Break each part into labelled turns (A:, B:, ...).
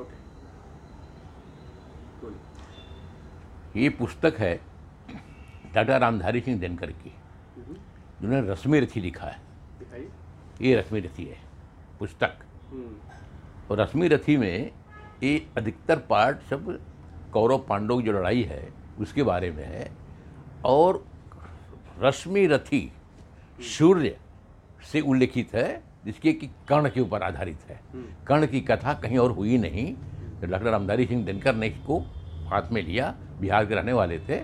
A: Okay
B: ये पुस्तक है डॉक्टर रामधारी सिंह दिनकर की।
A: हम्म,
B: जिन्होंने रश्मि रथी लिखा है। ये रश्मि रथी है पुस्तक।
A: हम्म,
B: और रश्मि रथी में ये अधिकतर पार्ट सब कौरव पांडव की जो लड़ाई है उसके बारे में है। और रश्मि रथी सूर्य से उल्लेखित है। जिसके कि कर्ण के ऊपर आधारित है। कर्ण की कथा कहीं और हुई नहीं। तो डॉक्टर रामधारी सिंह दिनकर ने इसको हाथ में लिया बिहार के रहने वाले थे।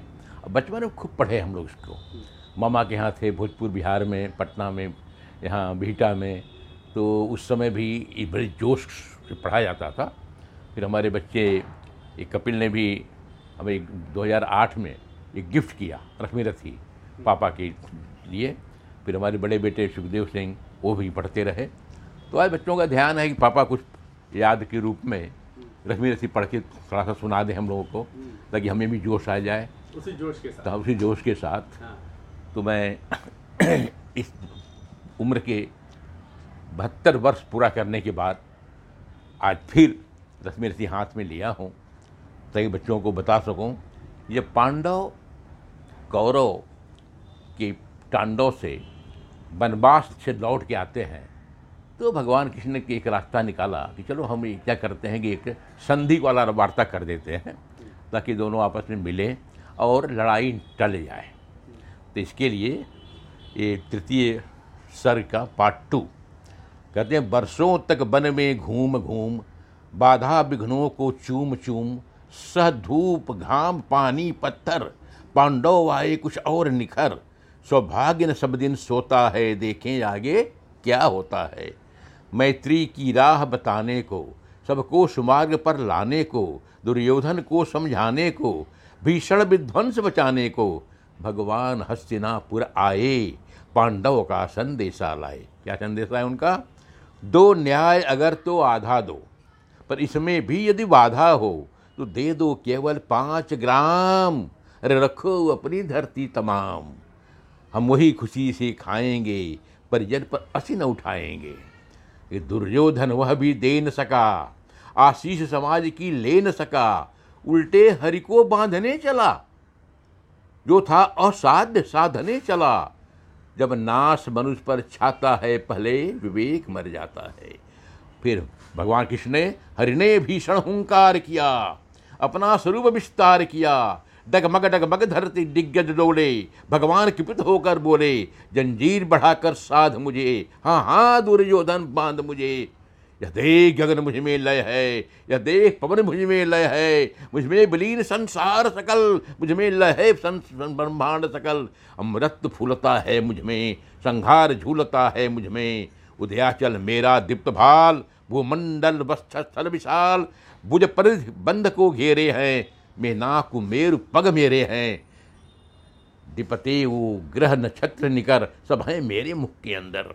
B: बचपन में खूब पढ़े हम लोग इसको। मामा के यहाँ थे भोजपुर बिहार में पटना में यहाँ बिहटा में। तो उस समय भी बड़े जोश से पढ़ा जाता था। फिर हमारे बच्चे एक कपिल ने भी हमें एक 2008 में एक गिफ्ट किया रश्मि रथी पापा के लिए। फिर हमारे बड़े बेटे सुखदेव सिंह वो भी पढ़ते रहे। तो आज बच्चों का ध्यान है कि पापा कुछ याद के रूप में रश्मि रसी पढ़ के थोड़ा सा सुना दें हम लोगों को ताकि हमें भी जोश आ जाए।
A: उसी जोश के साथ।
B: तो उसी जोश के साथ।
A: हाँ।
B: तो मैं इस उम्र के बहत्तर वर्ष पूरा करने के बाद आज फिर रश्मि रसी हाथ में लिया हूँ ताकि बच्चों को बता सकूँ ये पांडव कौरव के तांडव से वनवास से लौट के आते हैं तो भगवान कृष्ण ने एक रास्ता निकाला कि चलो हम ये क्या करते हैं कि एक संधि वाला वार्ता कर देते हैं, ताकि दोनों आपस में मिलें और लड़ाई टल जाए। तो इसके लिए ये तृतीय सर का पार्ट टू कहते हैं, बरसों तक वन में घूम घूम, बाधा विघ्नों को चूम चूम, सह धूप घाम पानी पत्थर, पांडव आए कुछ और निखर सौभाग्य न सब दिन सोता है, देखें आगे क्या होता है। मैत्री की राह बताने को, सबको सुमार्ग पर लाने को, दुर्योधन को समझाने को, भीषण विध्वंस बचाने को, भगवान हस्तिनापुर आए, पांडव का संदेशा लाए। क्या संदेशा है उनका? दो न्याय अगर तो आधा दो, पर इसमें भी यदि बाधा हो तो दे दो केवल पाँच ग्राम, रखो अपनी धरती तमाम। हम वही खुशी से खाएँगे परिजन पर असी न उठाएँगे। ये दुर्योधन वह भी दे न सका, आशीष समाज की ले न सका, उल्टे हरि को बांधने चला। जो था असाध्य साधने चला। जब नाश मनुष्य पर छाता है, पहले विवेक मर जाता है। फिर भगवान कृष्ण ने हरि ने भीषण हुंकार किया, अपना स्वरूप विस्तार किया डगमग डगमग धरती दिग्गज डोले। भगवान कृपित होकर बोले, जंजीर बढ़ाकर साध मुझे। हाँ हाँ दुर्योधन, बाँध मुझे। यह देख गगन मुझमें लय है, यह देख पवन मुझमें लय है। मुझमें विलीन संसार सकल, मुझमें लय है ब्रह्मांड सकल। अमृत फूलता है मुझमें, संहार झूलता है मुझमें। उदयाचल मेरा दीप्त भाल, भूमंडल वस्त्र विशाल। बुझ परिध बंध को घेरे हैं मेनाकु मेरु पग मेरे हैं। दिपते वो ग्रह नक्षत्र निकर सब हैं मेरे मुख के अंदर।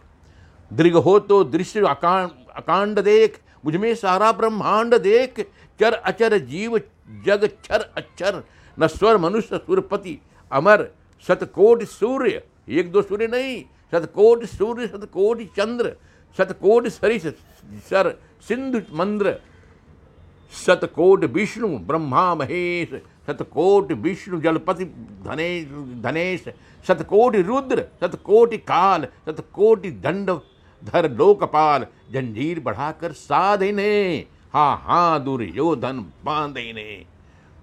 B: दृग हो तो दृश्य अकांड अकांड देख, मुझमें सारा ब्रह्मांड देख। चर अचर जीव, जग छर अक्षर न स्वर मनुष्य सुरपति। अमर, सतकोट सूर्य, एक दो सूर्य नहीं। सतकोट सूर्य, सतकोट चंद्र, सतकोट सरिस, सर, सिंधु मंद्र। शतकोट विष्णु ब्रह्मा महेश सतकोट विष्णु जलपति धनेश धनेश, शतकोटि रुद्र, शतकोटि काल, शतकोटि दंड धर लोकपाल जंजीर बढ़ाकर साध इन्हें हा हा, दुर्योधन बाँध इन्हें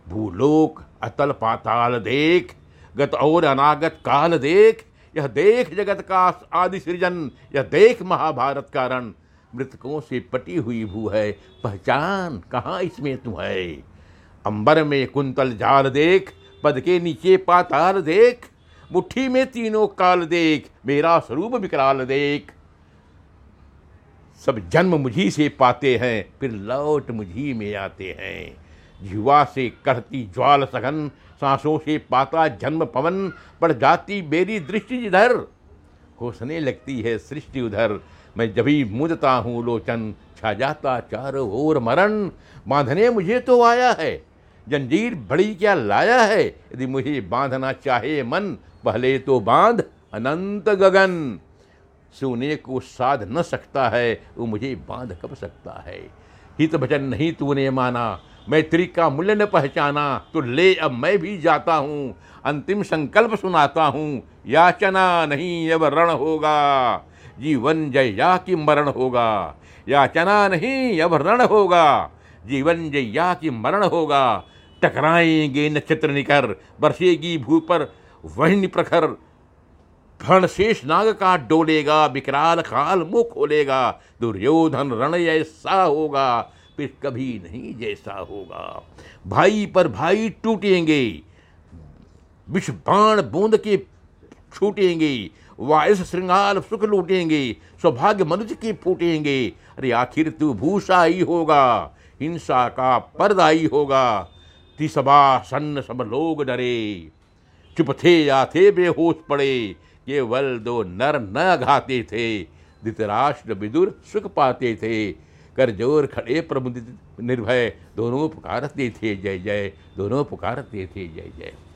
B: भूलोक, अतल पाताल देख, गत और अनागत काल देख, यह देख जगत का आदि सृजन, यह देख महाभारत का रण। मृतकों से पटी हुई भू है। पहचान कहाँ इसमें तू है? अंबर में कुंतल जाल देख, पद के नीचे पाताल देख, मुट्ठी में तीनों काल देख, मेरा स्वरूप विकराल देख। सब जन्म मुझी से पाते हैं, फिर लौट मुझी में आते हैं। जीवा से करती ज्वाल सघन, सांसों से पाता जन्म पवन पड़ जाती मेरी दृष्टि जिधर। घोषने लगती है सृष्टि उधर मैं जब जभी मुदता हूँ, लोचन छा जाता, चारों ओर मरण। बांधने मुझे तो आया है। जंजीर बड़ी क्या लाया है? यदि मुझे बांधना चाहे मन, पहले तो बाँध, अनंत गगन। सोने को साध न सकता है, वो मुझे बाँध कब सकता है? हित भजन नहीं तूने माना, मैत्री का मूल्य न पहचाना तो ले अब मैं भी जाता हूँ। अंतिम संकल्प सुनाता हूँ, याचना नहीं अब रण होगा। जीवन जया की मरण होगा? याचना नहीं अब रण होगा। जीवन जया की मरण होगा? टकराएँगे नक्षत्र निकर बरसेगी भू पर वही प्रखर। भण शेष नाग का डोलेगा, विकराल काल मुख खोलेगा। दुर्योधन रण ऐसा होगा फिर कभी नहीं जैसा होगा। भाई पर भाई टूटेंगे, विष बाण बूंद के छूटेंगे। वायस श्रृंगार सुख लूटेंगे, सौभाग्य मनुष्य की फूटेंगे। अरे आखिर तू भूषा ही होगा, हिंसा का पर्दा ही होगा। तिसबा सन्न सब लोग डरे, चुप थे या थे बेहोश पड़े, केवल दो नर न घाते थे। धृतराष्ट्र विदुर सुख पाते थे कर ज़ोर खड़े प्रमुदित निर्भय, दोनों पुकारते थे जय जय, दोनों पुकारते थे जय जय।
A: यू